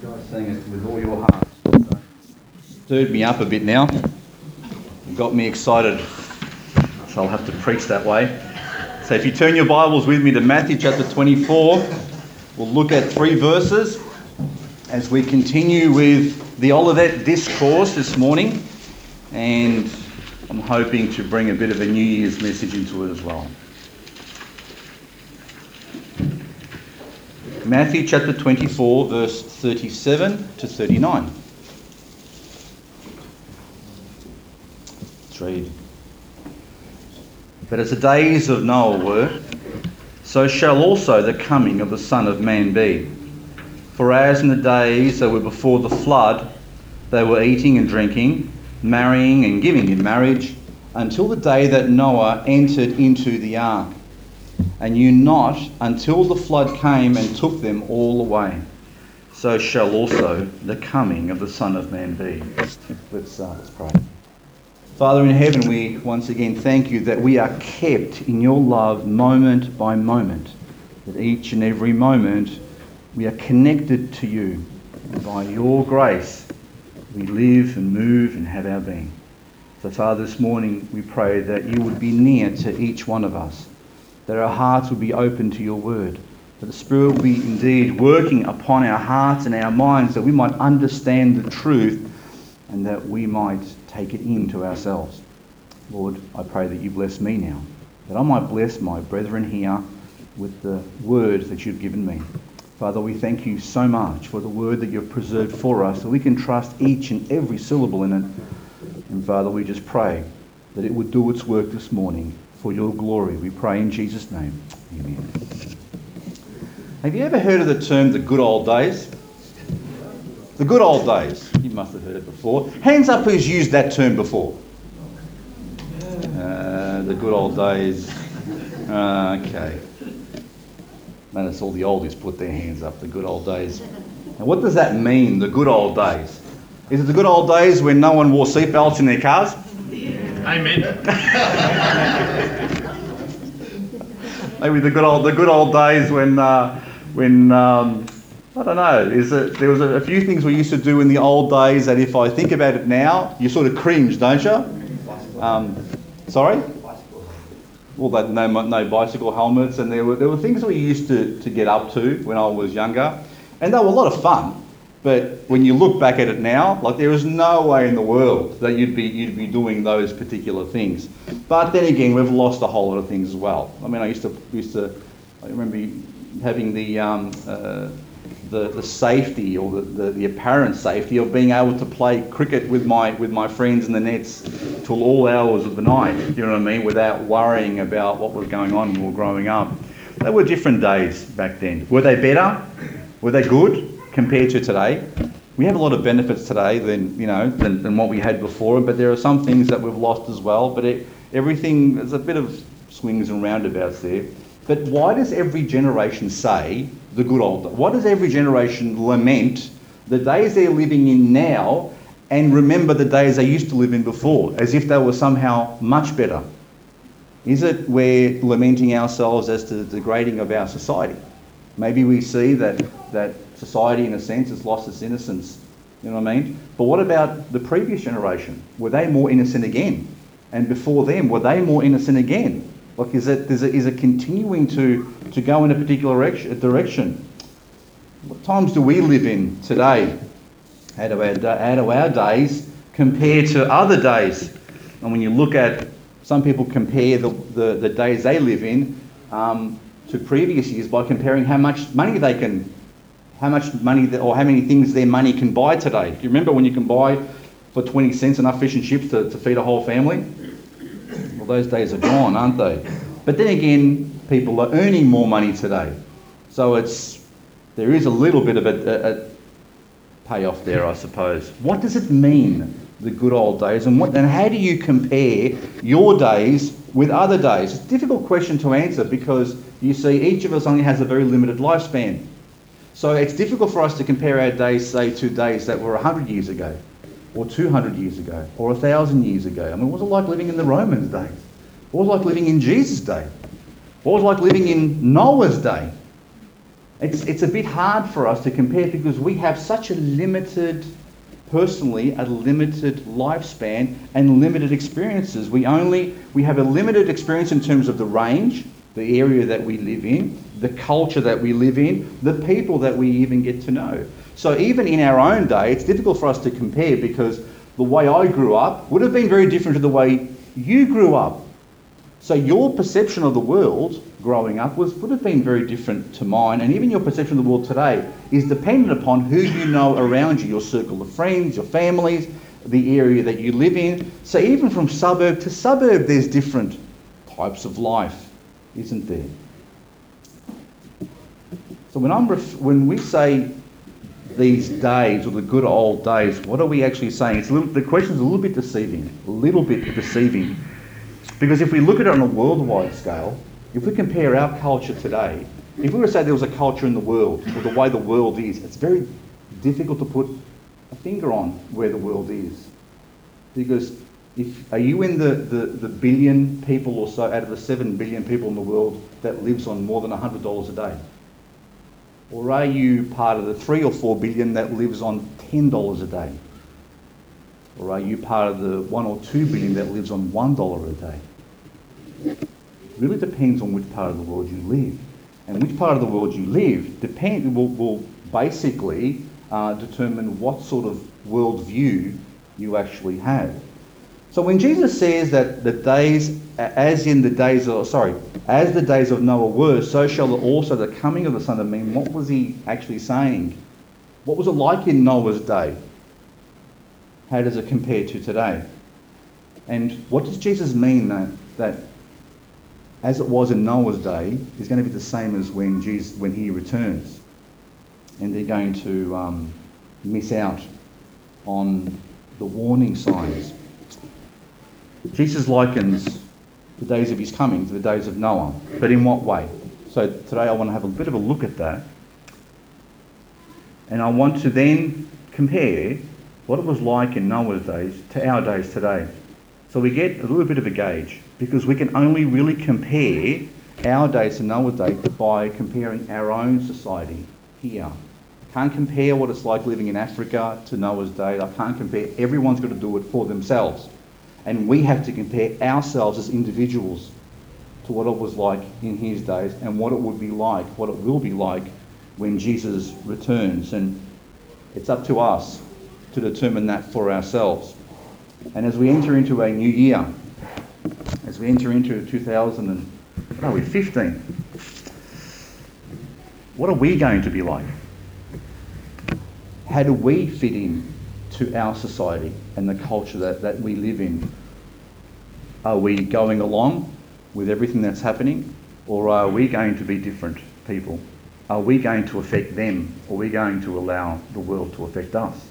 guys sing it with all your heart. Stirred me up a bit now. Got me excited. So I'll have to preach that way. So if you turn your Bibles with me to Matthew chapter 24, we'll look at three verses as we continue with the Olivet Discourse this morning. And I'm hoping to bring a bit of a New Year's message into it as well. Matthew chapter 24, verse 37 to 39. Let's read. But as the days of Noah were, so shall also the coming of the Son of Man be. For as in the days that were before the flood, they were eating and drinking, marrying and giving in marriage, until the day that Noah entered into the ark and knew not until the flood came and took them all away. So shall also the coming of the Son of Man be. Let's, uh, let's pray. Father in heaven, we once again thank you that we are kept in your love moment by moment. That each and every moment we are connected to you. And by your grace, we live and move and have our being. So, Father, this morning we pray that you would be near to each one of us that our hearts will be open to your word, that the Spirit will be indeed working upon our hearts and our minds, that we might understand the truth and that we might take it into ourselves. Lord, I pray that you bless me now, that I might bless my brethren here with the words that you've given me. Father, we thank you so much for the word that you've preserved for us, that we can trust each and every syllable in it. And Father, we just pray that it would do its work this morning for your glory. We pray in Jesus' name. Amen. Have you ever heard of the term the good old days? The good old days. You must have heard it before. Hands up who's used that term before. Uh, the good old days. Uh, okay. Notice all the oldies put their hands up. The good old days. Now, what does that mean, the good old days? Is it the good old days when no one wore seatbelts in their cars? Amen. Maybe the good old the good old days when uh, when um, I don't know. Is it there was a, a, few things we used to do in the old days that if I think about it now, you sort of cringe, don't you? Um, sorry. Well, they, no, no bicycle helmets, and there were there were things we used to, to get up to when I was younger, and they were a lot of fun. But when you look back at it now, like there is no way in the world that you'd be you'd be doing those particular things. But then again, we've lost a whole lot of things as well. I mean, I used to used to I remember having the um, uh, the, the safety or the, the, the, apparent safety of being able to play cricket with my with my friends in the nets till all hours of the night. You know what I mean? Without worrying about what was going on when we were growing up. They were different days back then. Were they better? Were they good? Compared to today. We have a lot of benefits today than you know than, than what we had before, but there are some things that we've lost as well. But it, everything there's a bit of swings and roundabouts there. But why does every generation say the good old? Why does every generation lament the days they're living in now and remember the days they used to live in before, as if they were somehow much better? Is it we're lamenting ourselves as to the degrading of our society? Maybe we see that that society, in a sense, has lost its innocence. You know what I mean? But what about the previous generation? Were they more innocent again? And before them, were they more innocent again? Like, is it, is it, is it continuing to, to go in a particular direction? What times do we live in today? How do our, how do our days compare to other days? And when you look at, some people compare the, the, the days they live in um, to previous years by comparing how much money they can how much money or how many things their money can buy today. Do you remember when you can buy for 20 cents enough fish and chips to, to feed a whole family? Well, those days are gone, aren't they? But then again, people are earning more money today. So it's there is a little bit of a, a, a payoff there, I suppose. What does it mean, the good old days, and what and how do you compare your days with other days? It's a difficult question to answer because you see each of us only has a very limited lifespan. So it's difficult for us to compare our days, say, to days that were 100 years ago, or 200 years ago, or 1,000 years ago. I mean, what was it like living in the Romans' days? What was it like living in Jesus' day? What was it like living in Noah's day? it's, it's a bit hard for us to compare because we have such a limited, personally, a limited lifespan and limited experiences. We only, we have a limited experience in terms of the range, the area that we live in, the culture that we live in, the people that we even get to know. So even in our own day, it's difficult for us to compare because the way I grew up would have been very different to the way you grew up. So your perception of the world growing up was would have been very different to mine, and even your perception of the world today is dependent upon who you know around you, your circle of friends, your families, the area that you live in. So even from suburb to suburb, there's different types of life, isn't there? So when I'm ref- when we say these days or the good old days, what are we actually saying? It's a little, the a little bit deceiving, a little bit deceiving. Because if we look at it on a worldwide scale, if we compare our culture today, if we were to say there was a culture in the world, or the way the world is, it's very difficult to put a finger on where the world is. Because if, are you in the, the, the billion people or so out of the seven billion people in the world that lives on more than $100 a day? Or are you part of the three or four billion that lives on $10 a day? Or are you part of the one or two billion that lives on $1 a day? It really depends on which part of the world you live. And which part of the world you live depend, will, will basically uh, determine what sort of worldview you actually have. So when Jesus says that the days, as in the days of, sorry, as the days of Noah were, so shall also the coming of the Son of Man, what was he actually saying? What was it like in Noah's day? How does it compare to today? And what does Jesus mean that, that as it was in Noah's day is going to be the same as when, Jesus, when he returns? And they're going to um, miss out on the warning signs Jesus likens the days of his coming to the days of Noah, but in what way? So today I want to have a bit of a look at that. And I want to then compare what it was like in Noah's days to our days today. So we get a little bit of a gauge because we can only really compare our days to Noah's days by comparing our own society here. Can't compare what it's like living in Africa to Noah's day. I can't compare. Everyone's got to do it for themselves. And we have to compare ourselves as individuals to what it was like in his days and what it would be like, what it will be like when Jesus returns. And it's up to us to determine that for ourselves. And as we enter into a new year, as we enter into 2015, what are we going to be like? How do we fit in to our society and the culture that, that we live in? Are we going along with everything that's happening, or are we going to be different people? Are we going to affect them, or are we going to allow the world to affect us?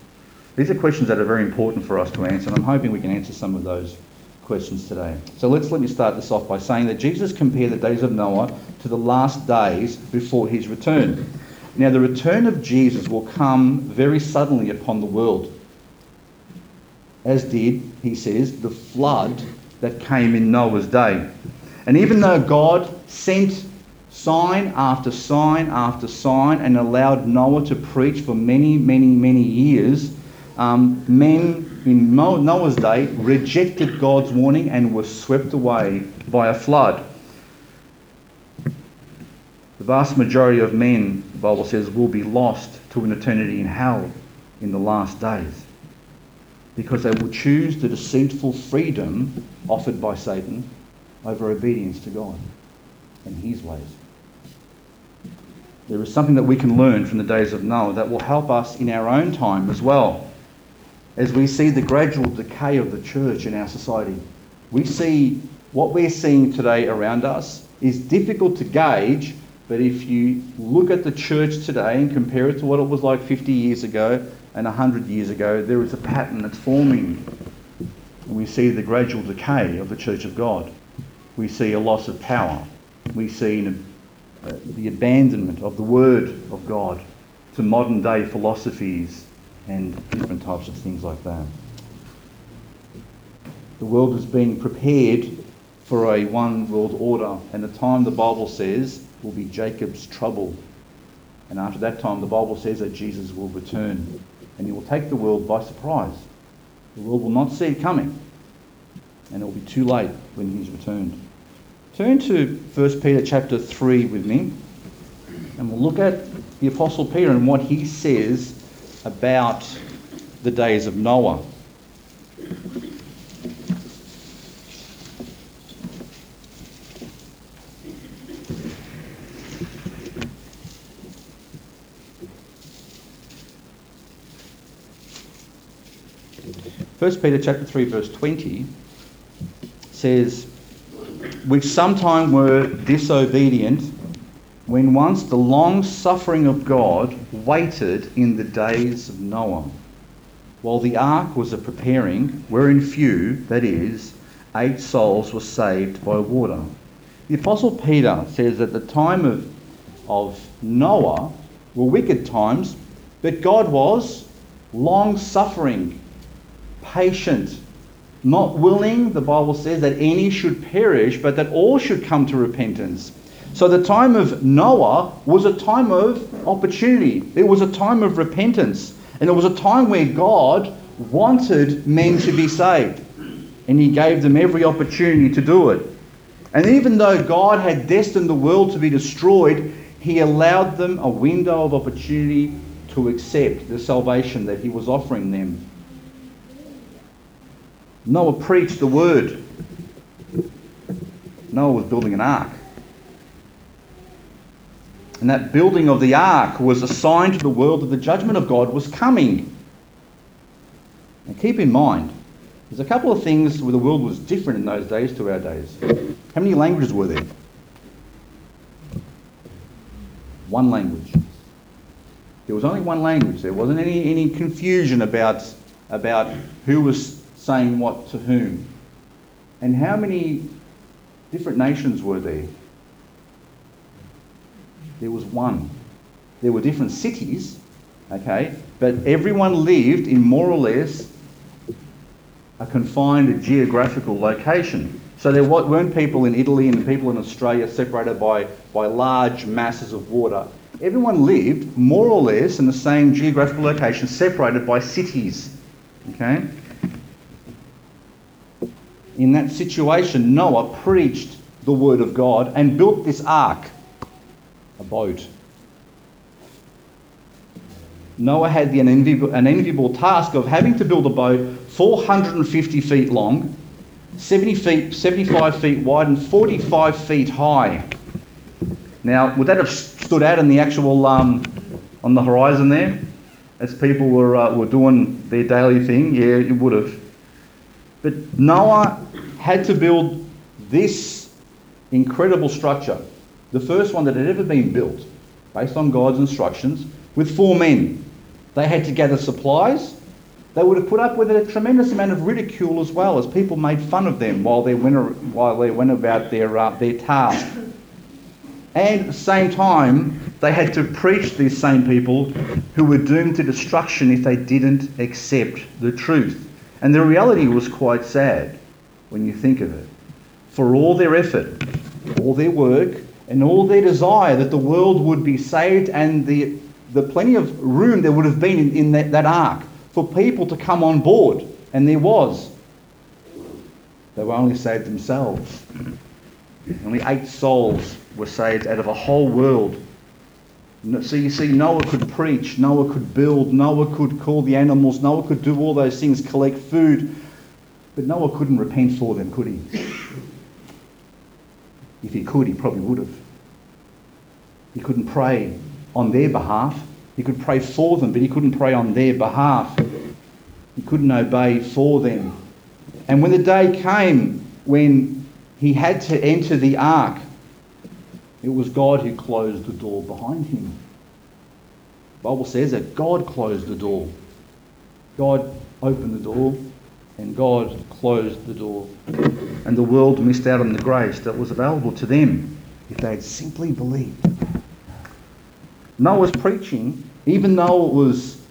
These are questions that are very important for us to answer, and I'm hoping we can answer some of those questions today. So let's let me start this off by saying that Jesus compared the days of Noah to the last days before his return. Now, the return of Jesus will come very suddenly upon the world as did, he says, the flood that came in Noah's day. And even though God sent sign after sign after sign and allowed Noah to preach for many, many, many years, um, men in Noah's day rejected God's warning and were swept away by a flood. The vast majority of men, the Bible says, will be lost to an eternity in hell in the last days because they will choose the deceitful freedom offered by Satan over obedience to God and his ways. There is something that we can learn from the days of Noah that will help us in our own time as well. As we see the gradual decay of the church in our society, we see what we're seeing today around us is difficult to gauge, but if you look at the church today and compare it to what it was like 50 years ago, and 100 years ago, there is a pattern that's forming. We see the gradual decay of the Church of God. We see a loss of power. We see uh, the abandonment of the Word of God to modern day philosophies and different types of things like that. The world is being prepared for a one world order, and the time the Bible says will be Jacob's trouble And after that time, the Bible says that Jesus will return and he will take the world by surprise. The world will not see it coming, and it will be too late when he's returned. Turn to 1 Peter chapter 3 with me, and we'll look at the Apostle Peter and what he says about the days of Noah. 1 Peter chapter 3 verse 20 says, which sometime were disobedient, when once the long suffering of God waited in the days of Noah, while the ark was a preparing, wherein few, that is, eight souls were saved by water. The Apostle Peter says that the time of, of Noah were wicked times, but God was long suffering patient, not willing, the Bible says, that any should perish, but that all should come to repentance. So the time of Noah was a time of opportunity. It was a time of repentance. And it was a time where God wanted men to be saved. And he gave them every opportunity to do it. And even though God had destined the world to be destroyed, he allowed them a window of opportunity to accept the salvation that he was offering them. Noah preached the word. Noah was building an ark. And that building of the ark was a sign to the world that the judgment of God was coming. And keep in mind, there's a couple of things where the world was different in those days to our days. How many languages were there? One language. There was only one language. There wasn't any, any confusion about, about who was saying what to whom. And how many different nations were there? There was one. There were different cities, okay, but everyone lived in more or less a confined geographical location. So there weren't people in Italy and people in Australia separated by, by large masses of water. Everyone lived more or less in the same geographical location, separated by cities. Okay? In that situation, Noah preached the word of God and built this ark, a boat. Noah had the unenviable, unenviable task of having to build a boat 450 feet long, 70 feet, 75 feet wide, and 45 feet high. Now, would that have stood out in the actual um, on the horizon there, as people were uh, were doing their daily thing? Yeah, it would have. But Noah had to build this incredible structure, the first one that had ever been built, based on God's instructions, with four men. They had to gather supplies. They would have put up with a tremendous amount of ridicule as well, as people made fun of them while they went, while they went about their, uh, their task. And at the same time, they had to preach these same people who were doomed to destruction if they didn't accept the truth. And the reality was quite sad when you think of it. For all their effort, all their work, and all their desire that the world would be saved and the, the plenty of room there would have been in, in that, that ark for people to come on board. And there was. They were only saved themselves. Only eight souls were saved out of a whole world so you see, Noah could preach, Noah could build, Noah could call the animals, Noah could do all those things, collect food, but Noah couldn't repent for them, could he? If he could, he probably would have. He couldn't pray on their behalf. He could pray for them, but he couldn't pray on their behalf. He couldn't obey for them. And when the day came when he had to enter the ark, it was God who closed the door behind him. The Bible says that God closed the door. God opened the door and God closed the door. And the world missed out on the grace that was available to them if they had simply believed. Noah's preaching, even though it was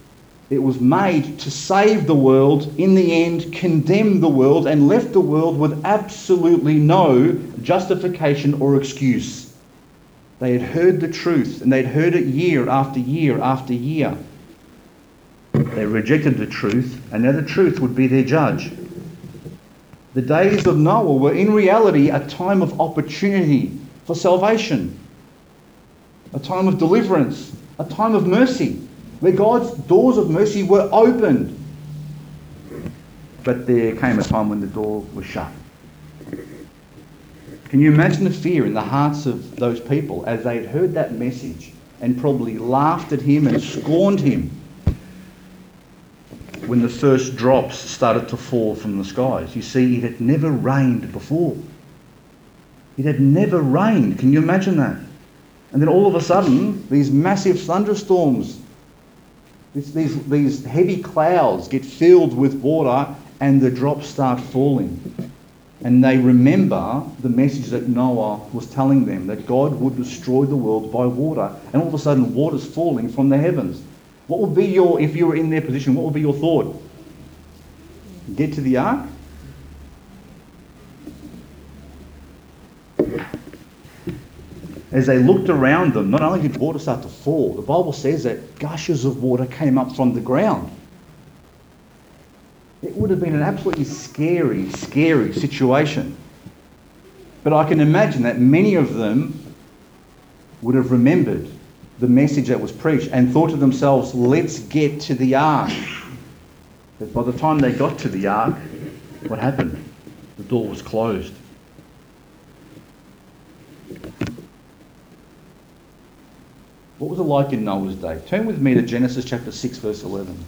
it was made to save the world, in the end condemned the world and left the world with absolutely no justification or excuse. They had heard the truth and they'd heard it year after year after year. They rejected the truth, and now the truth would be their judge. The days of Noah were in reality a time of opportunity for salvation, a time of deliverance, a time of mercy, where God's doors of mercy were opened. But there came a time when the door was shut. Can you imagine the fear in the hearts of those people as they had heard that message and probably laughed at him and scorned him when the first drops started to fall from the skies? You see, it had never rained before. It had never rained. Can you imagine that? And then all of a sudden, these massive thunderstorms, these, these, these heavy clouds get filled with water and the drops start falling and they remember the message that Noah was telling them that God would destroy the world by water, and all of a sudden water's falling from the heavens. What would be your, if you were in their position, what would be your thought? Get to the ark? As they looked around them, not only did water start to fall, the Bible says that gushes of water came up from the ground. It would have been an absolutely scary, scary situation. But I can imagine that many of them would have remembered the message that was preached and thought to themselves, let's get to the ark. But by the time they got to the ark, what happened? The door was closed. What was it like in Noah's day? Turn with me to Genesis chapter 6, verse 11.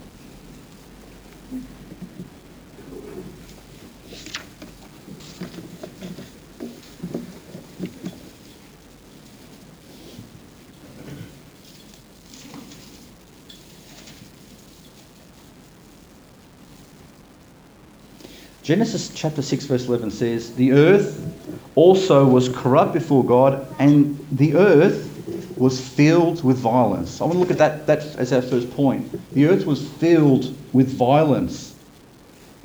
Genesis chapter 6, verse 11 says, The earth also was corrupt before God, and the earth was filled with violence. I want to look at that, that as our first point. The earth was filled with violence.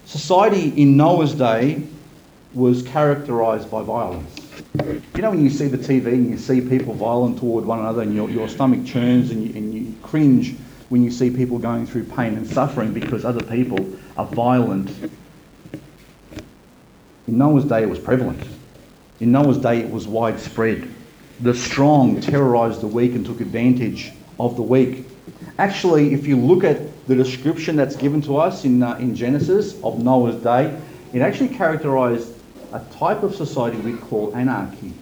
Society in Noah's day was characterized by violence. You know, when you see the TV and you see people violent toward one another, and your, your stomach churns and you, and you cringe when you see people going through pain and suffering because other people are violent in Noah's day, it was prevalent. In Noah's day, it was widespread. The strong terrorized the weak and took advantage of the weak. Actually, if you look at the description that's given to us in, uh, in Genesis of Noah's day, it actually characterized a type of society we call anarchy,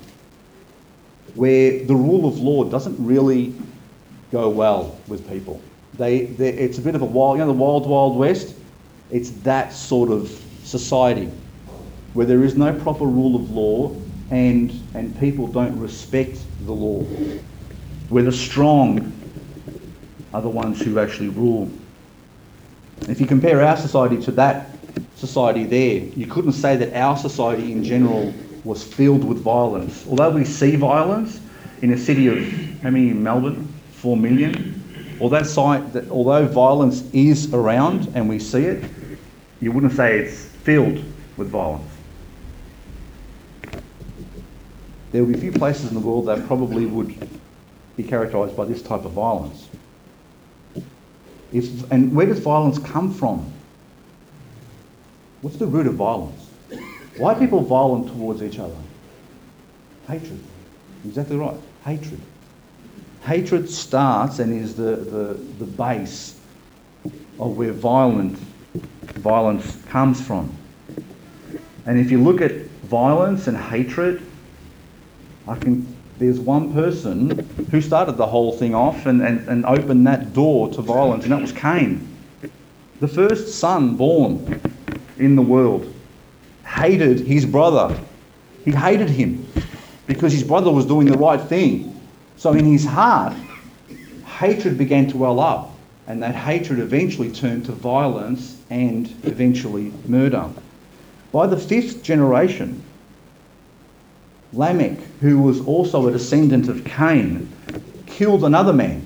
where the rule of law doesn't really go well with people. They, it's a bit of a wild, you know, the wild, wild west. It's that sort of society where there is no proper rule of law and, and people don't respect the law, where the strong are the ones who actually rule. If you compare our society to that society there, you couldn't say that our society in general was filled with violence. Although we see violence in a city of, how many in Melbourne? Four million. Although, that, although violence is around and we see it, you wouldn't say it's filled with violence. There will be a few places in the world that probably would be characterised by this type of violence. If, and where does violence come from? What's the root of violence? Why are people violent towards each other? Hatred. Exactly right. Hatred. Hatred starts and is the, the, the base of where violent, violence comes from. And if you look at violence and hatred, I can, there's one person who started the whole thing off and, and, and opened that door to violence, and that was Cain. The first son born in the world hated his brother. He hated him because his brother was doing the right thing. So in his heart, hatred began to well up, and that hatred eventually turned to violence and eventually murder. By the fifth generation, Lamech, who was also a descendant of Cain, killed another man.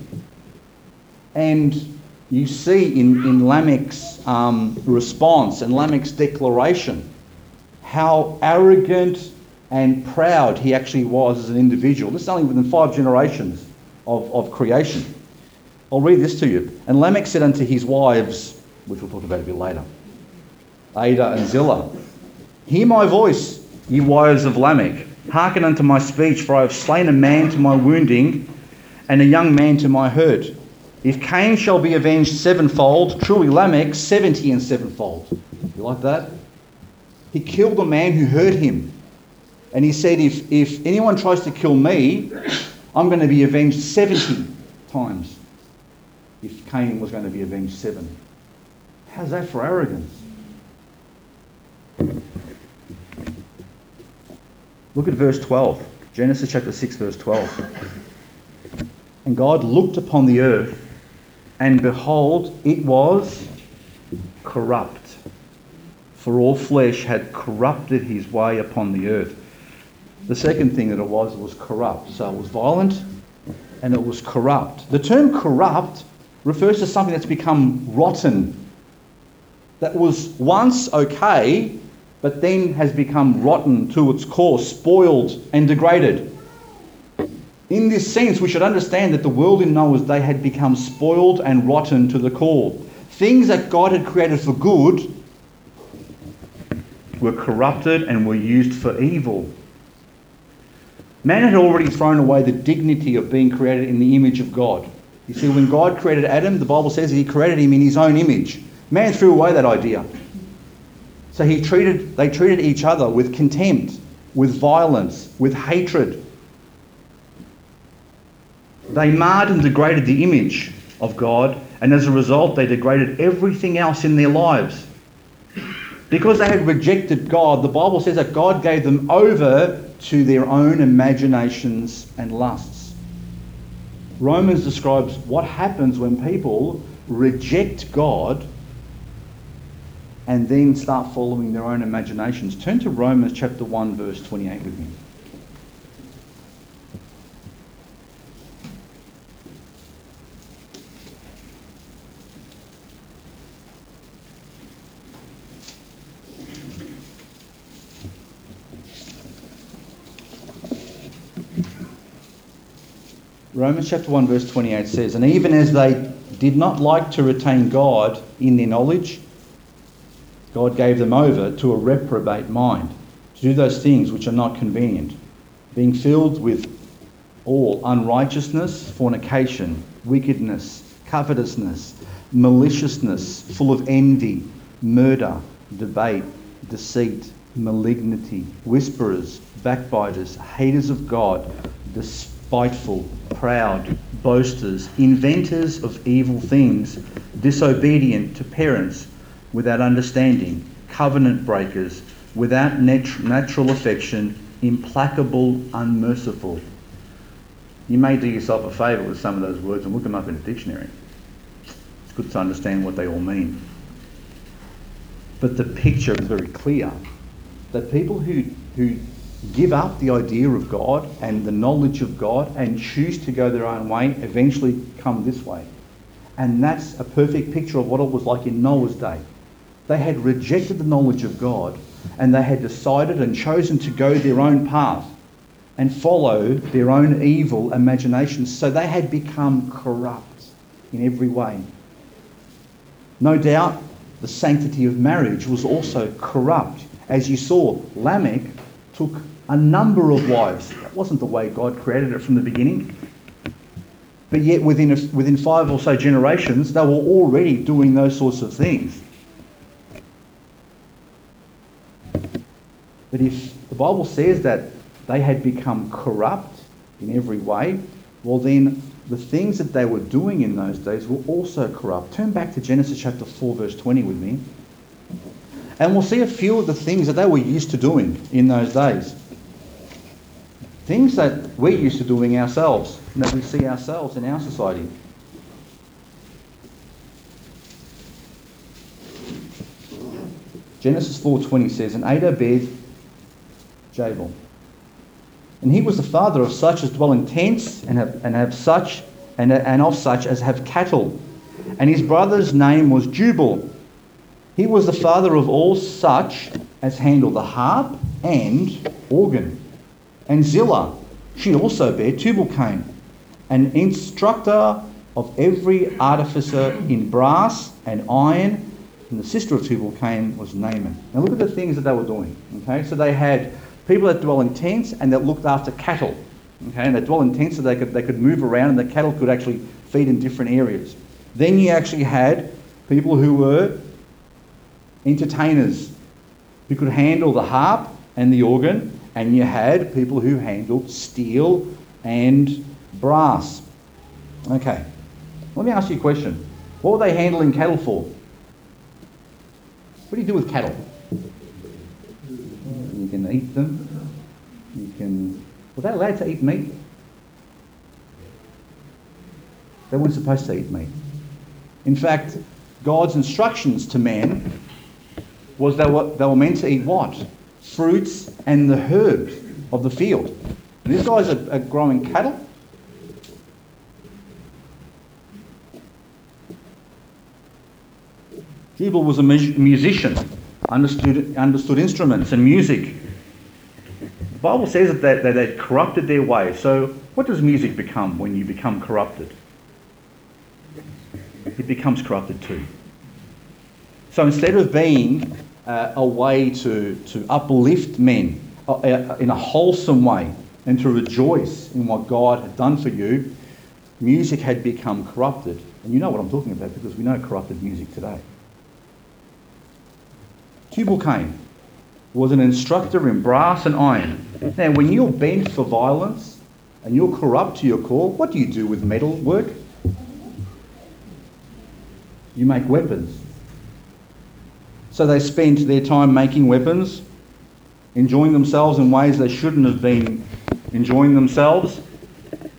And you see in, in Lamech's um, response and Lamech's declaration how arrogant and proud he actually was as an individual. This is only within five generations of, of creation. I'll read this to you. And Lamech said unto his wives, which we'll talk about a bit later, Adah and Zillah, Hear my voice, ye wives of Lamech. Hearken unto my speech, for I have slain a man to my wounding, and a young man to my hurt. If Cain shall be avenged sevenfold, truly Lamech seventy and sevenfold. You like that? He killed a man who hurt him. And he said, if, if anyone tries to kill me, I'm going to be avenged 70 times. If Cain was going to be avenged seven. How's that for arrogance? Look at verse 12. Genesis chapter 6, verse 12. And God looked upon the earth, and behold, it was corrupt. For all flesh had corrupted his way upon the earth. The second thing that it was, was corrupt. So it was violent and it was corrupt. The term corrupt refers to something that's become rotten, that was once okay, but then has become rotten to its core, spoiled and degraded. In this sense, we should understand that the world in Noah's day had become spoiled and rotten to the core. Things that God had created for good were corrupted and were used for evil. Man had already thrown away the dignity of being created in the image of God. You see, when God created Adam, the Bible says he created him in his own image. Man threw away that idea. So he treated, they treated each other with contempt, with violence, with hatred. They marred and degraded the image of God, and as a result, they degraded everything else in their lives. Because they had rejected God, the Bible says that God gave them over to their own imaginations and lusts. Romans describes what happens when people reject God and then start following their own imaginations. Turn to Romans chapter 1, verse 28 with me. Romans chapter 1, verse 28 says, And even as they did not like to retain God in their knowledge, God gave them over to a reprobate mind to do those things which are not convenient, being filled with all unrighteousness, fornication, wickedness, covetousness, maliciousness, full of envy, murder, debate, deceit, malignity, whisperers, backbiters, haters of God, despiteful, proud, boasters, inventors of evil things, disobedient to parents without understanding, covenant breakers, without nat- natural affection, implacable, unmerciful. You may do yourself a favour with some of those words and look them up in a dictionary. It's good to understand what they all mean. But the picture is very clear that people who, who give up the idea of God and the knowledge of God and choose to go their own way eventually come this way. And that's a perfect picture of what it was like in Noah's day. They had rejected the knowledge of God and they had decided and chosen to go their own path and follow their own evil imaginations. So they had become corrupt in every way. No doubt the sanctity of marriage was also corrupt. As you saw, Lamech took a number of wives. That wasn't the way God created it from the beginning. But yet, within, a, within five or so generations, they were already doing those sorts of things. But if the Bible says that they had become corrupt in every way, well, then the things that they were doing in those days were also corrupt. Turn back to Genesis chapter 4, verse 20 with me. And we'll see a few of the things that they were used to doing in those days. Things that we're used to doing ourselves, and that we see ourselves in our society. Genesis 4.20 says, And Adah bare Jabal. And he was the father of such as dwell in tents and have, and have such and, and of such as have cattle. And his brother's name was Jubal. He was the father of all such as handle the harp and organ. And Zillah, she also bare Tubal-Cain, an instructor of every artificer in brass and iron. And the sister of Tubal-Cain was Naamah. Now look at the things that they were doing. Okay, so they had people that dwell in tents and that looked after cattle. Okay, and they dwell in tents so they could they could move around and the cattle could actually feed in different areas. Then you actually had people who were entertainers who could handle the harp and the organ, and you had people who handled steel and brass. Okay, let me ask you a question. What were they handling cattle for? What do you do with cattle? Can eat them. You can. Were they allowed to eat meat? They weren't supposed to eat meat. In fact, God's instructions to man was they were, they were meant to eat what? Fruits and the herbs of the field. And these guys are, are growing cattle. Jubal was a musician, understood, understood instruments and music. The Bible says that they, that they corrupted their way. So, what does music become when you become corrupted? It becomes corrupted too. So, instead of being uh, a way to, to uplift men uh, uh, in a wholesome way and to rejoice in what God had done for you, music had become corrupted. And you know what I'm talking about because we know corrupted music today. Tubal-Cain was an instructor in brass and iron. Now, when you're bent for violence and you're corrupt to your core, what do you do with metal work? You make weapons. So they spent their time making weapons, enjoying themselves in ways they shouldn't have been enjoying themselves,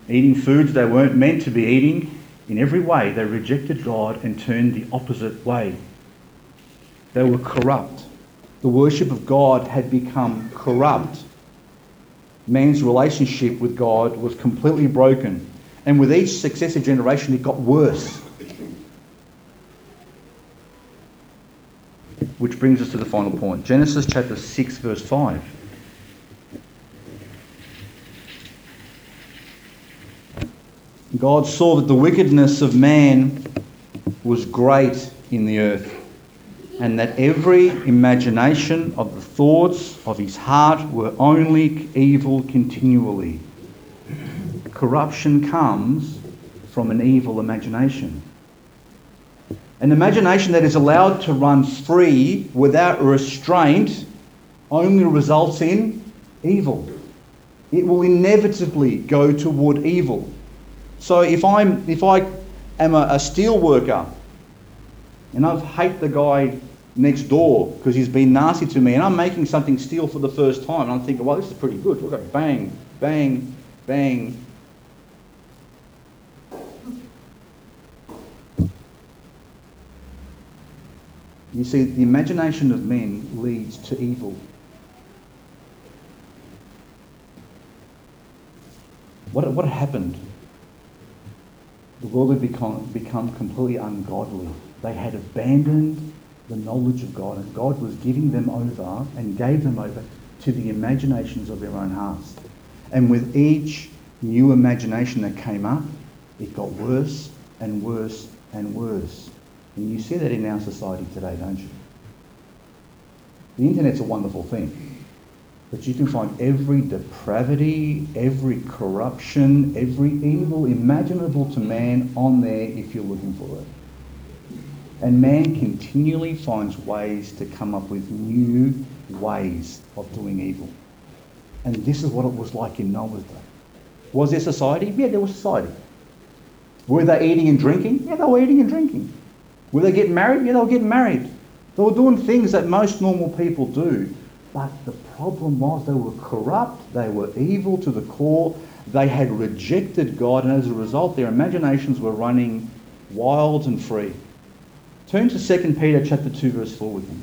eating foods they weren't meant to be eating. In every way, they rejected God and turned the opposite way. They were corrupt. The worship of God had become corrupt. Man's relationship with God was completely broken. And with each successive generation, it got worse. Which brings us to the final point Genesis chapter 6, verse 5. God saw that the wickedness of man was great in the earth and that every imagination of the thoughts of his heart were only evil continually. Corruption comes from an evil imagination. An imagination that is allowed to run free without restraint only results in evil. It will inevitably go toward evil. So if I'm if I am a, a steel worker and I hate the guy next door because he's been nasty to me and I'm making something steel for the first time and I'm thinking, well, this is pretty good. Look at bang, bang, bang. You see, the imagination of men leads to evil. What, what happened? The world had become, become completely ungodly. They had abandoned the knowledge of God, and God was giving them over and gave them over to the imaginations of their own hearts. And with each new imagination that came up, it got worse and worse and worse. And you see that in our society today, don't you? The internet's a wonderful thing, but you can find every depravity, every corruption, every evil imaginable to man on there if you're looking for it. And man continually finds ways to come up with new ways of doing evil. And this is what it was like in Noah's day. Was there society? Yeah, there was society. Were they eating and drinking? Yeah, they were eating and drinking. Were they getting married? Yeah, they were getting married. They were doing things that most normal people do. But the problem was they were corrupt, they were evil to the core, they had rejected God, and as a result, their imaginations were running wild and free. Turn to 2 Peter chapter 2, verse 4 with me.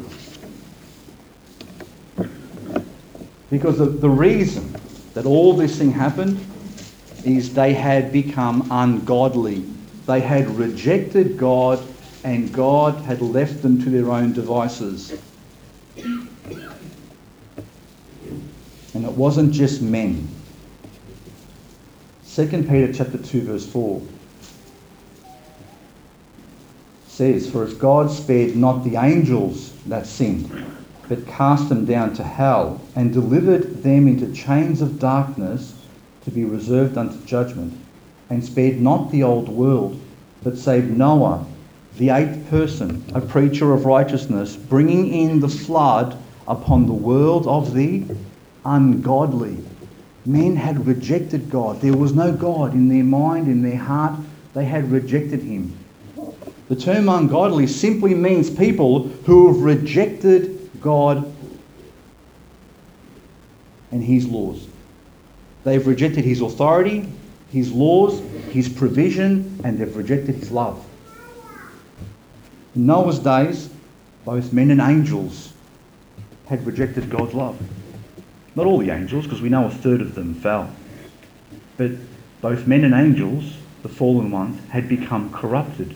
Because the, the reason that all this thing happened is they had become ungodly. They had rejected God and God had left them to their own devices. And it wasn't just men. 2 Peter chapter 2 verse 4 says, For if God spared not the angels that sinned, but cast them down to hell, and delivered them into chains of darkness to be reserved unto judgment, and spared not the old world, but saved Noah, the eighth person, a preacher of righteousness, bringing in the flood upon the world of the ungodly. Men had rejected God. There was no God in their mind, in their heart. They had rejected Him. The term ungodly simply means people who have rejected God and His laws. They've rejected His authority, His laws, His provision, and they've rejected His love. In Noah's days, both men and angels had rejected God's love. Not all the angels, because we know a third of them fell. But both men and angels, the fallen ones, had become corrupted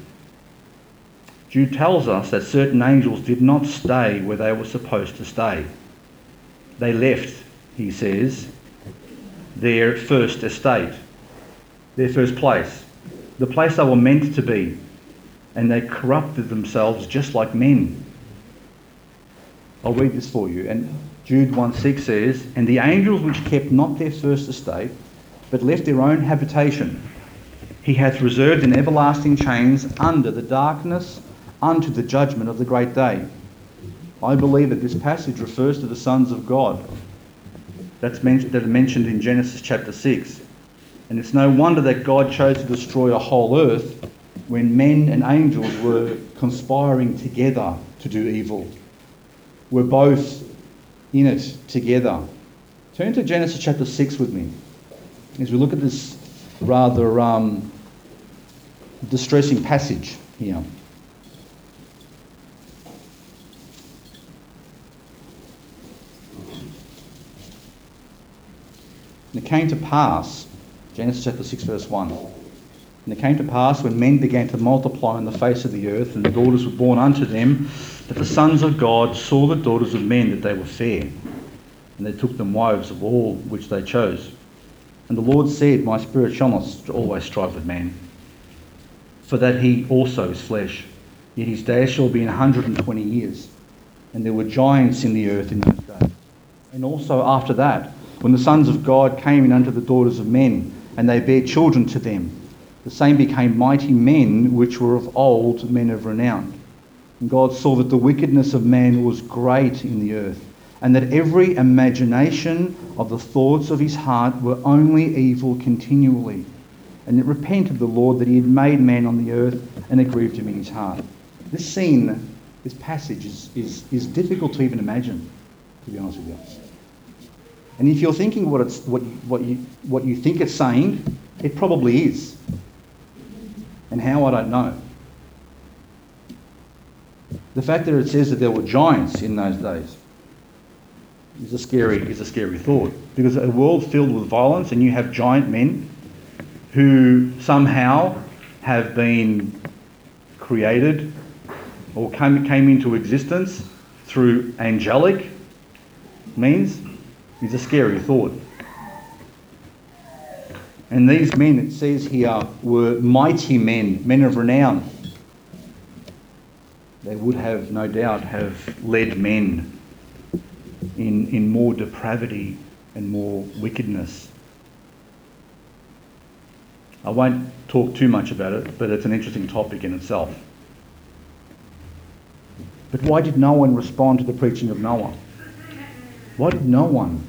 Jude tells us that certain angels did not stay where they were supposed to stay. They left, he says, their first estate, their first place, the place they were meant to be, and they corrupted themselves just like men. I'll read this for you. And Jude 1 6 says, And the angels which kept not their first estate, but left their own habitation, he hath reserved in everlasting chains under the darkness unto the judgment of the great day. I believe that this passage refers to the sons of God that's mentioned, that are mentioned in Genesis chapter 6. And it's no wonder that God chose to destroy a whole earth when men and angels were conspiring together to do evil. We're both in it together. Turn to Genesis chapter 6 with me as we look at this rather um, distressing passage here. And it came to pass, Genesis chapter 6, verse 1. And it came to pass when men began to multiply on the face of the earth, and the daughters were born unto them, that the sons of God saw the daughters of men that they were fair. And they took them wives of all which they chose. And the Lord said, My spirit shall not always strive with man, for that he also is flesh. Yet his days shall be an hundred and twenty years. And there were giants in the earth in those days. And also after that, when the sons of God came in unto the daughters of men, and they bare children to them. The same became mighty men, which were of old men of renown. And God saw that the wickedness of man was great in the earth, and that every imagination of the thoughts of his heart were only evil continually. And it repented the Lord that he had made man on the earth, and it grieved him in his heart. This scene, this passage, is, is, is difficult to even imagine, to be honest with you. And if you're thinking what, it's, what, what, you, what you think it's saying, it probably is. And how, I don't know. The fact that it says that there were giants in those days is a scary, is a scary thought. Because a world filled with violence and you have giant men who somehow have been created or came, came into existence through angelic means is a scary thought. And these men, it says here, were mighty men, men of renown. They would have, no doubt, have led men in, in more depravity and more wickedness. I won't talk too much about it, but it's an interesting topic in itself. But why did no one respond to the preaching of Noah? Why did no one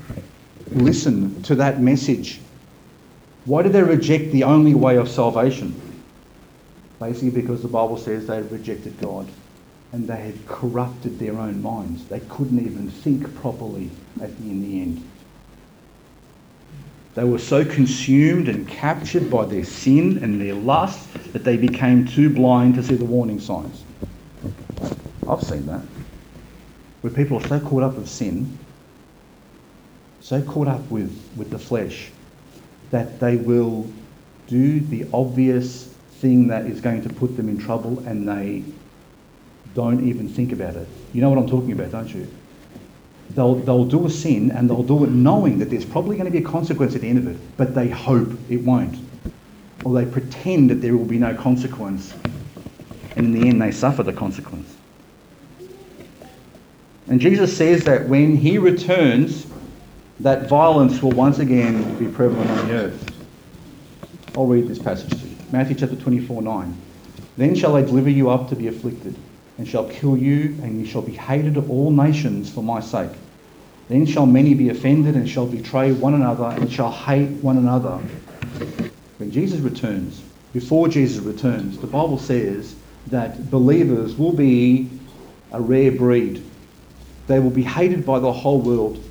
listen to that message? Why did they reject the only way of salvation? Basically, because the Bible says they had rejected God and they had corrupted their own minds. They couldn't even think properly at the, in the end. They were so consumed and captured by their sin and their lust that they became too blind to see the warning signs. I've seen that. Where people are so caught up with sin so caught up with, with the flesh that they will do the obvious thing that is going to put them in trouble and they don't even think about it. You know what I'm talking about, don't you? They'll, they'll do a sin and they'll do it knowing that there's probably going to be a consequence at the end of it, but they hope it won't. Or they pretend that there will be no consequence, and in the end, they suffer the consequence. And Jesus says that when he returns, that violence will once again be prevalent on the earth. I'll read this passage to you. Matthew chapter 24 9. Then shall they deliver you up to be afflicted, and shall kill you, and you shall be hated of all nations for my sake. Then shall many be offended, and shall betray one another, and shall hate one another. When Jesus returns, before Jesus returns, the Bible says that believers will be a rare breed. They will be hated by the whole world.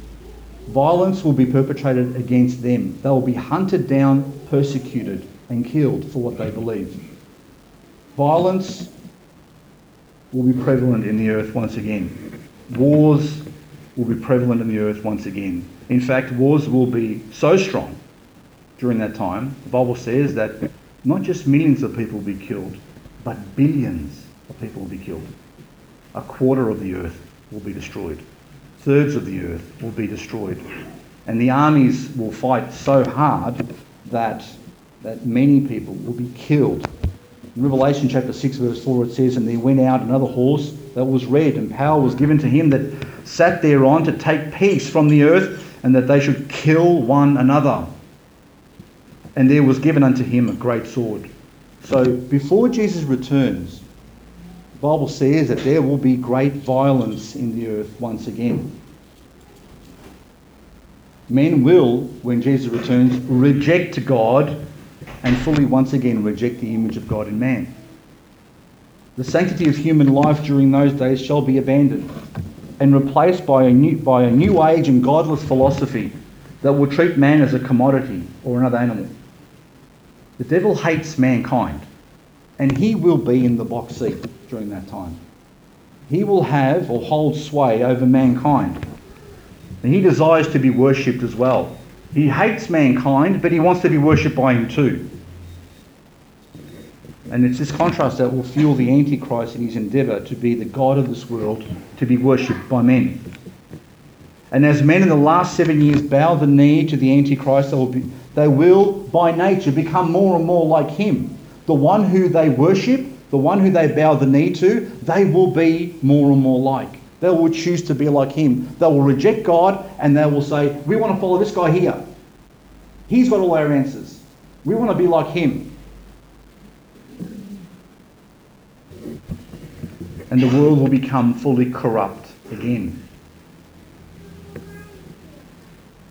Violence will be perpetrated against them. They will be hunted down, persecuted, and killed for what they believe. Violence will be prevalent in the earth once again. Wars will be prevalent in the earth once again. In fact, wars will be so strong during that time. The Bible says that not just millions of people will be killed, but billions of people will be killed. A quarter of the earth will be destroyed. Thirds of the earth will be destroyed. And the armies will fight so hard that, that many people will be killed. In Revelation chapter 6, verse 4, it says, And there went out another horse that was red, and power was given to him that sat thereon to take peace from the earth, and that they should kill one another. And there was given unto him a great sword. So before Jesus returns, Bible says that there will be great violence in the earth once again. Men will, when Jesus returns, reject God and fully once again reject the image of God in man. The sanctity of human life during those days shall be abandoned and replaced by a new, by a new age and godless philosophy that will treat man as a commodity or another animal. The devil hates mankind, and he will be in the box seat during that time. He will have or hold sway over mankind. And he desires to be worshipped as well. He hates mankind, but he wants to be worshipped by him too. And it's this contrast that will fuel the Antichrist in his endeavour to be the God of this world, to be worshipped by men. And as men in the last seven years bow the knee to the Antichrist, they will, be, they will by nature become more and more like him. The one who they worship, the one who they bow the knee to, they will be more and more like. They will choose to be like him. They will reject God and they will say, We want to follow this guy here. He's got all our answers. We want to be like him. And the world will become fully corrupt again.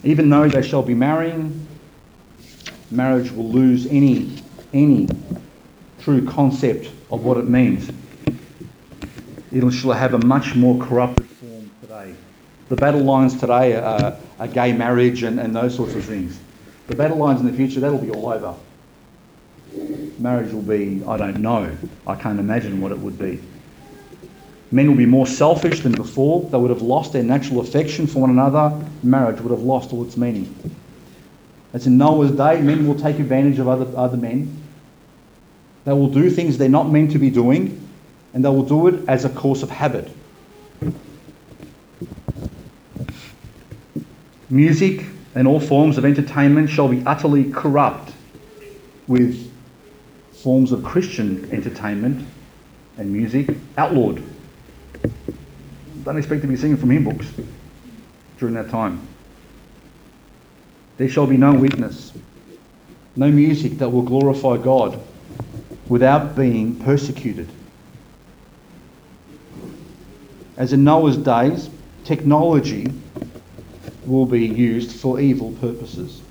Even though they shall be marrying, marriage will lose any, any true concept of what it means. It shall have a much more corrupted form today. The battle lines today are, are gay marriage and, and those sorts of things. The battle lines in the future, that'll be all over. Marriage will be, I don't know. I can't imagine what it would be. Men will be more selfish than before. They would have lost their natural affection for one another. Marriage would have lost all its meaning. As in Noah's day, men will take advantage of other, other men. They will do things they're not meant to be doing, and they will do it as a course of habit. Music and all forms of entertainment shall be utterly corrupt with forms of Christian entertainment and music outlawed. Don't expect to be singing from hymn books during that time. There shall be no witness, no music that will glorify God without being persecuted. As in Noah's days, technology will be used for evil purposes.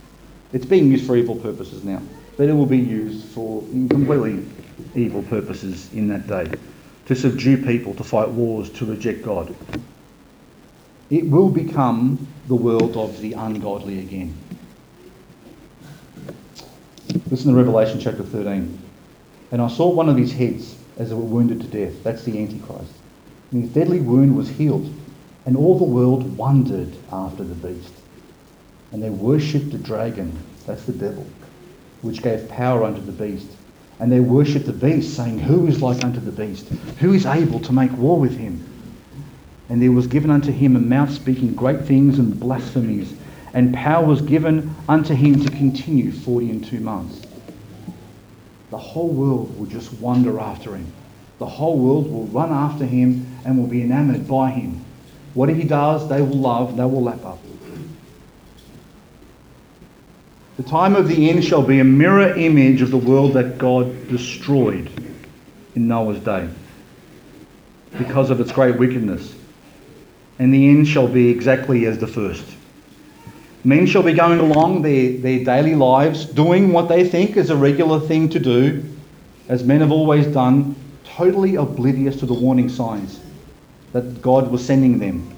It's being used for evil purposes now, but it will be used for completely evil purposes in that day to subdue people, to fight wars, to reject God. It will become the world of the ungodly again. Listen to Revelation chapter 13. And I saw one of his heads as it were wounded to death. That's the Antichrist. And his deadly wound was healed. And all the world wondered after the beast. And they worshipped the dragon, that's the devil, which gave power unto the beast. And they worshipped the beast, saying, Who is like unto the beast? Who is able to make war with him? And there was given unto him a mouth speaking great things and blasphemies, and power was given unto him to continue forty and two months. The whole world will just wander after him. The whole world will run after him and will be enamored by him. What he does, they will love, they will lap up. The time of the end shall be a mirror image of the world that God destroyed in Noah's day because of its great wickedness. And the end shall be exactly as the first. Men shall be going along their, their daily lives, doing what they think is a regular thing to do, as men have always done, totally oblivious to the warning signs that God was sending them.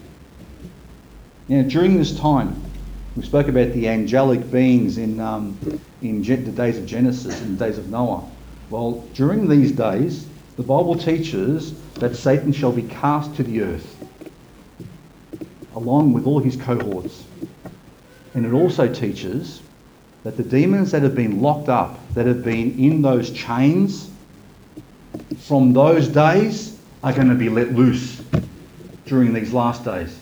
Know, during this time, we spoke about the angelic beings in, um, in the days of Genesis in the days of Noah. Well, during these days, the Bible teaches that Satan shall be cast to the earth, along with all his cohorts. And it also teaches that the demons that have been locked up, that have been in those chains from those days, are going to be let loose during these last days.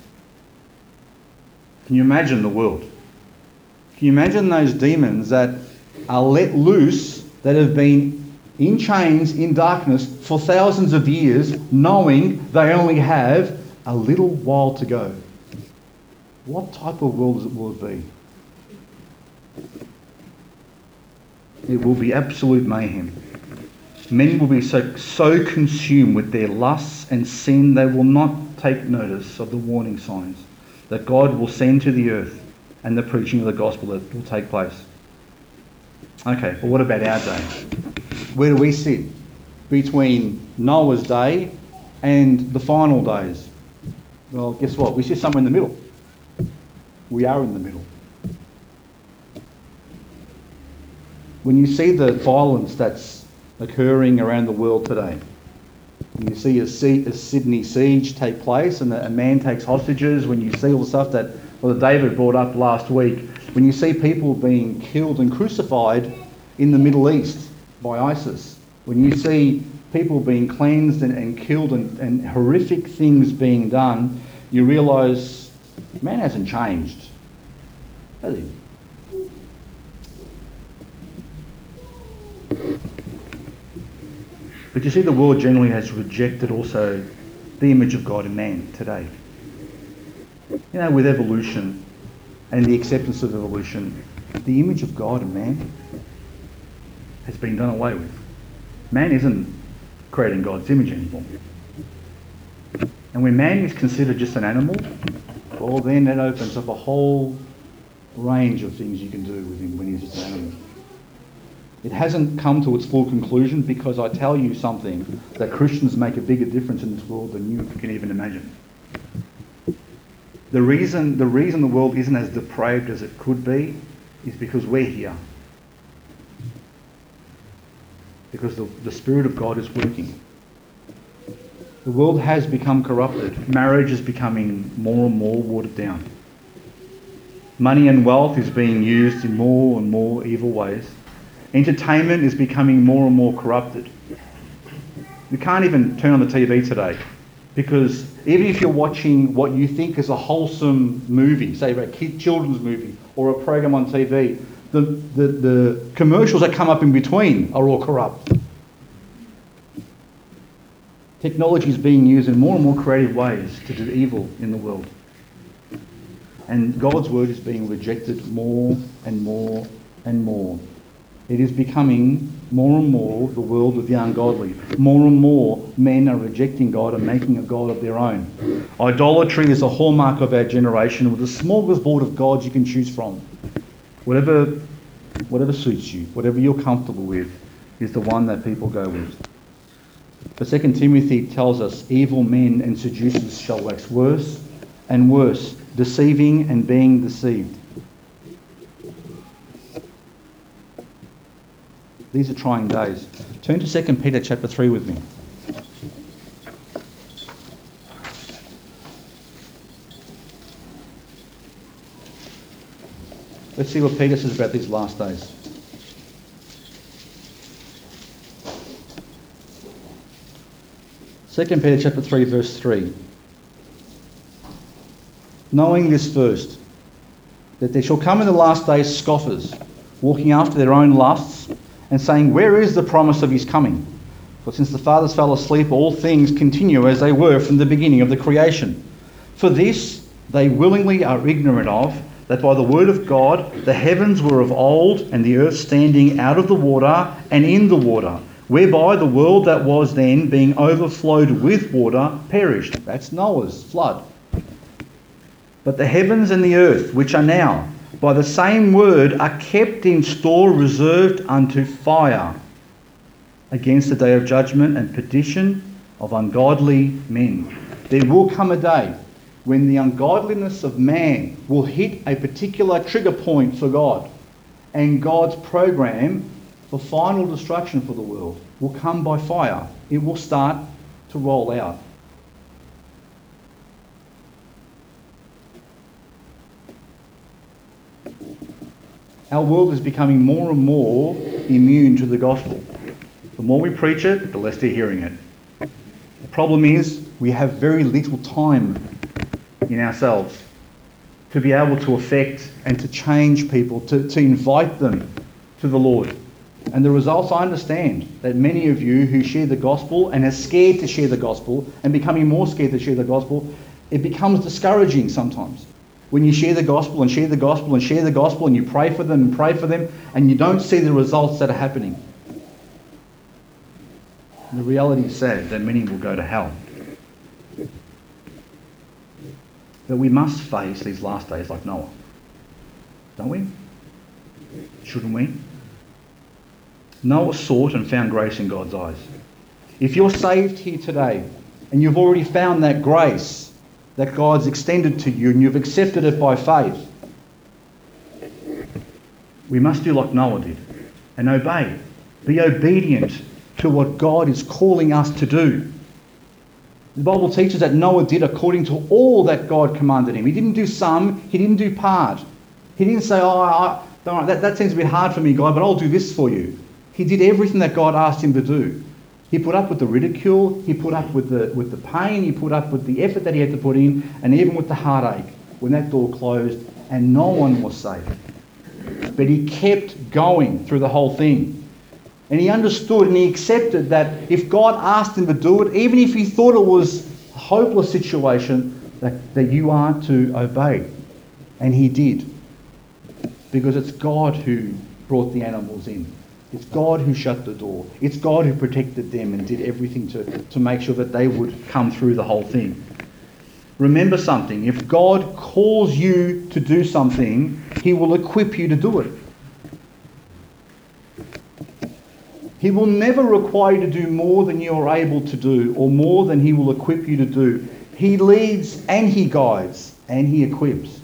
Can you imagine the world? Can you imagine those demons that are let loose, that have been in chains, in darkness for thousands of years, knowing they only have a little while to go? What type of world will it be? It will be absolute mayhem. Men will be so, so consumed with their lusts and sin, they will not take notice of the warning signs that God will send to the earth and the preaching of the gospel that will take place. Okay, but what about our day? Where do we sit between Noah's day and the final days? Well, guess what? We sit somewhere in the middle. We are in the middle. When you see the violence that's occurring around the world today, when you see a, Sydney siege take place and a, a man takes hostages, when you see all the stuff that well, David brought up last week, when you see people being killed and crucified in the Middle East by ISIS, when you see people being cleansed and, and killed and, and horrific things being done, you realise man hasn't changed, has he? But you see, the world generally has rejected also the image of God in man today. You know, with evolution and the acceptance of evolution, the image of God in man has been done away with. Man isn't creating God's image anymore. And when man is considered just an animal, well, then that opens up a whole range of things you can do with him when he's just an animal. It hasn't come to its full conclusion because I tell you something that Christians make a bigger difference in this world than you can even imagine. The reason, the reason the world isn't as depraved as it could be is because we're here. Because the, the Spirit of God is working. The world has become corrupted. Marriage is becoming more and more watered down. Money and wealth is being used in more and more evil ways. Entertainment is becoming more and more corrupted. You can't even turn on the TV today because even if you're watching what you think is a wholesome movie, say a kid children's movie or a program on TV, the, the, the commercials that come up in between are all corrupt. Technology is being used in more and more creative ways to do evil in the world. And God's word is being rejected more and more and more. It is becoming more and more the world of the ungodly. More and more men are rejecting God and making a God of their own. Idolatry is a hallmark of our generation with a smorgasbord of gods you can choose from. Whatever, whatever suits you, whatever you're comfortable with, is the one that people go with. But 2 Timothy tells us evil men and seducers shall wax worse and worse, deceiving and being deceived. These are trying days. Turn to 2 Peter chapter 3 with me. Let's see what Peter says about these last days. Second Peter chapter 3 verse 3. knowing this first, that there shall come in the last days scoffers, walking after their own lusts, and saying, Where is the promise of his coming? For since the fathers fell asleep, all things continue as they were from the beginning of the creation. For this they willingly are ignorant of, that by the word of God the heavens were of old, and the earth standing out of the water and in the water, whereby the world that was then, being overflowed with water, perished. That's Noah's flood. But the heavens and the earth, which are now, by the same word, are kept in store, reserved unto fire against the day of judgment and perdition of ungodly men. There will come a day when the ungodliness of man will hit a particular trigger point for God, and God's program for final destruction for the world will come by fire. It will start to roll out. Our world is becoming more and more immune to the gospel. The more we preach it, the less they're hearing it. The problem is we have very little time in ourselves to be able to affect and to change people, to, to invite them to the Lord. And the results, I understand that many of you who share the gospel and are scared to share the gospel and becoming more scared to share the gospel, it becomes discouraging sometimes. When you share the gospel and share the gospel and share the gospel and you pray for them and pray for them and you don't see the results that are happening. The reality is sad that many will go to hell. But we must face these last days like Noah. Don't we? Shouldn't we? Noah sought and found grace in God's eyes. If you're saved here today and you've already found that grace that God's extended to you and you've accepted it by faith, we must do like Noah did and obey. Be obedient to what God is calling us to do. The Bible teaches that Noah did according to all that God commanded him. He didn't do some, he didn't do part. He didn't say, Oh, I, that, that seems a bit hard for me, God, but I'll do this for you. He did everything that God asked him to do. He put up with the ridicule, he put up with the, with the pain, he put up with the effort that he had to put in, and even with the heartache when that door closed and no one was safe. But he kept going through the whole thing. And he understood and he accepted that if God asked him to do it, even if he thought it was a hopeless situation, that, that you are to obey. And he did. Because it's God who brought the animals in. It's God who shut the door. It's God who protected them and did everything to, to make sure that they would come through the whole thing. Remember something if God calls you to do something, He will equip you to do it. He will never require you to do more than you are able to do or more than He will equip you to do. He leads and He guides and He equips.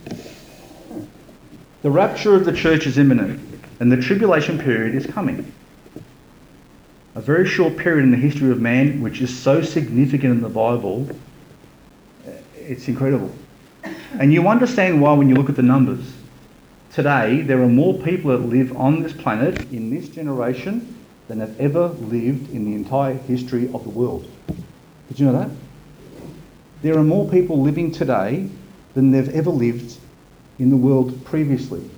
The rapture of the church is imminent and the tribulation period is coming. A very short period in the history of man, which is so significant in the Bible, eh, it's incredible. And you understand why when you look at the numbers. Today, there are more people that live on this planet in this generation than have ever lived in the entire history of the world. Did you know that? There are more people living today than they've ever lived in the world previously.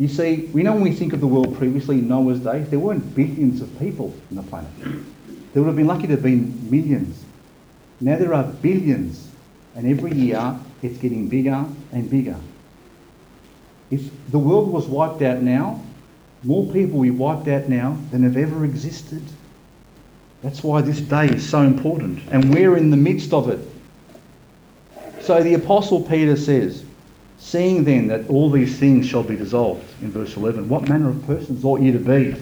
You see, we know when we think of the world previously Noah's days, there weren't billions of people on the planet. There would have been lucky to have been millions. Now there are billions, and every year it's getting bigger and bigger. If the world was wiped out now, more people will be wiped out now than have ever existed. That's why this day is so important, and we're in the midst of it. So the Apostle Peter says, Seeing then that all these things shall be dissolved, in verse 11, what manner of persons ought you to be?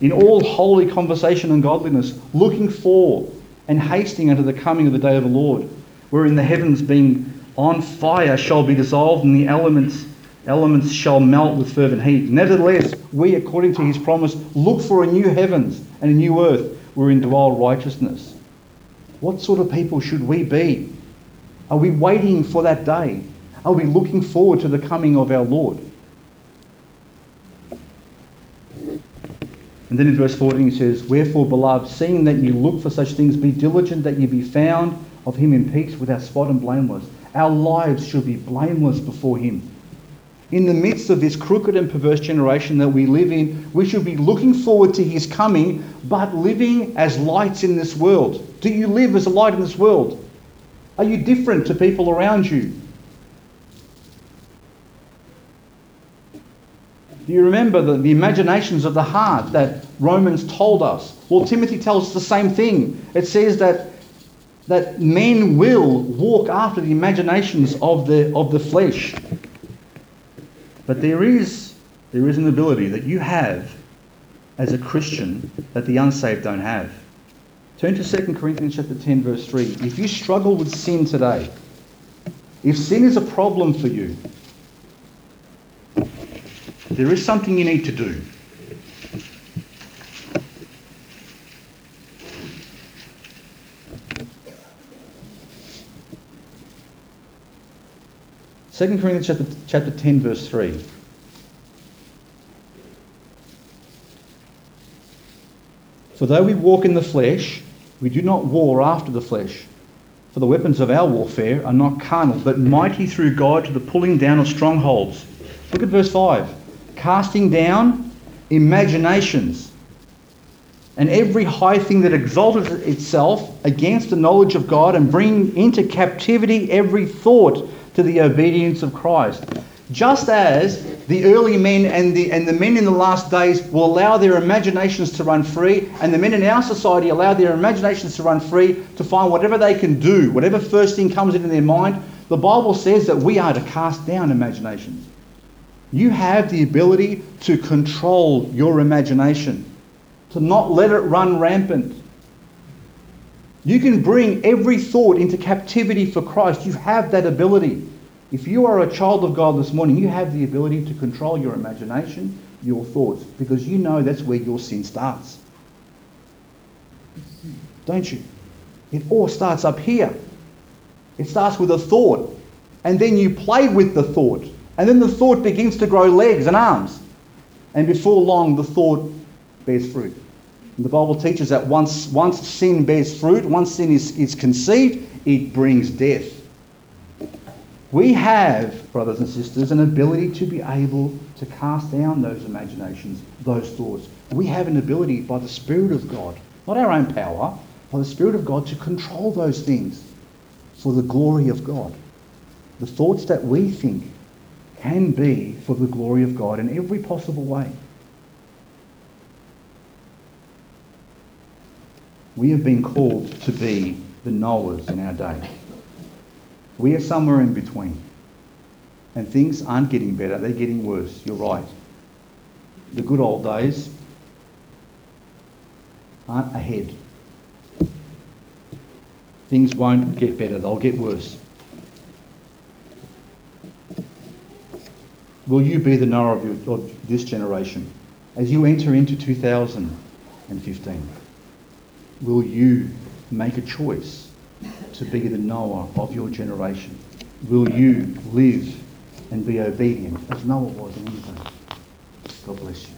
In all holy conversation and godliness, looking for and hasting unto the coming of the day of the Lord, wherein the heavens being on fire shall be dissolved, and the elements elements shall melt with fervent heat. Nevertheless, we, according to his promise, look for a new heavens and a new earth wherein dwell righteousness. What sort of people should we be? Are we waiting for that day? Are we looking forward to the coming of our Lord? And then in verse 14 he says, Wherefore, beloved, seeing that you look for such things, be diligent that you be found of him in peace without spot and blameless. Our lives should be blameless before him. In the midst of this crooked and perverse generation that we live in, we should be looking forward to his coming, but living as lights in this world. Do you live as a light in this world? Are you different to people around you? Do you remember the, the imaginations of the heart that Romans told us? Well, Timothy tells us the same thing. It says that, that men will walk after the imaginations of the, of the flesh. But there is, there is an ability that you have as a Christian that the unsaved don't have. Turn to 2 Corinthians chapter 10, verse 3. If you struggle with sin today, if sin is a problem for you, there is something you need to do. Second Corinthians chapter, chapter 10, verse 3. For though we walk in the flesh, we do not war after the flesh. For the weapons of our warfare are not carnal, but mighty through God to the pulling down of strongholds. Look at verse 5. Casting down imaginations and every high thing that exalted itself against the knowledge of God and bringing into captivity every thought to the obedience of Christ. Just as the early men and the, and the men in the last days will allow their imaginations to run free, and the men in our society allow their imaginations to run free to find whatever they can do, whatever first thing comes into their mind, the Bible says that we are to cast down imaginations. You have the ability to control your imagination, to not let it run rampant. You can bring every thought into captivity for Christ. You have that ability. If you are a child of God this morning, you have the ability to control your imagination, your thoughts, because you know that's where your sin starts. Don't you? It all starts up here. It starts with a thought, and then you play with the thought, and then the thought begins to grow legs and arms. And before long, the thought bears fruit. And the Bible teaches that once, once sin bears fruit, once sin is, is conceived, it brings death. We have, brothers and sisters, an ability to be able to cast down those imaginations, those thoughts. We have an ability by the Spirit of God, not our own power, by the Spirit of God to control those things for the glory of God. The thoughts that we think can be for the glory of God in every possible way. We have been called to be the Noahs in our day. We are somewhere in between. And things aren't getting better, they're getting worse. You're right. The good old days aren't ahead. Things won't get better, they'll get worse. Will you be the Noah of, your, of this generation? As you enter into 2015, will you make a choice to be the Noah of your generation? Will you live and be obedient as Noah was in day? God bless you.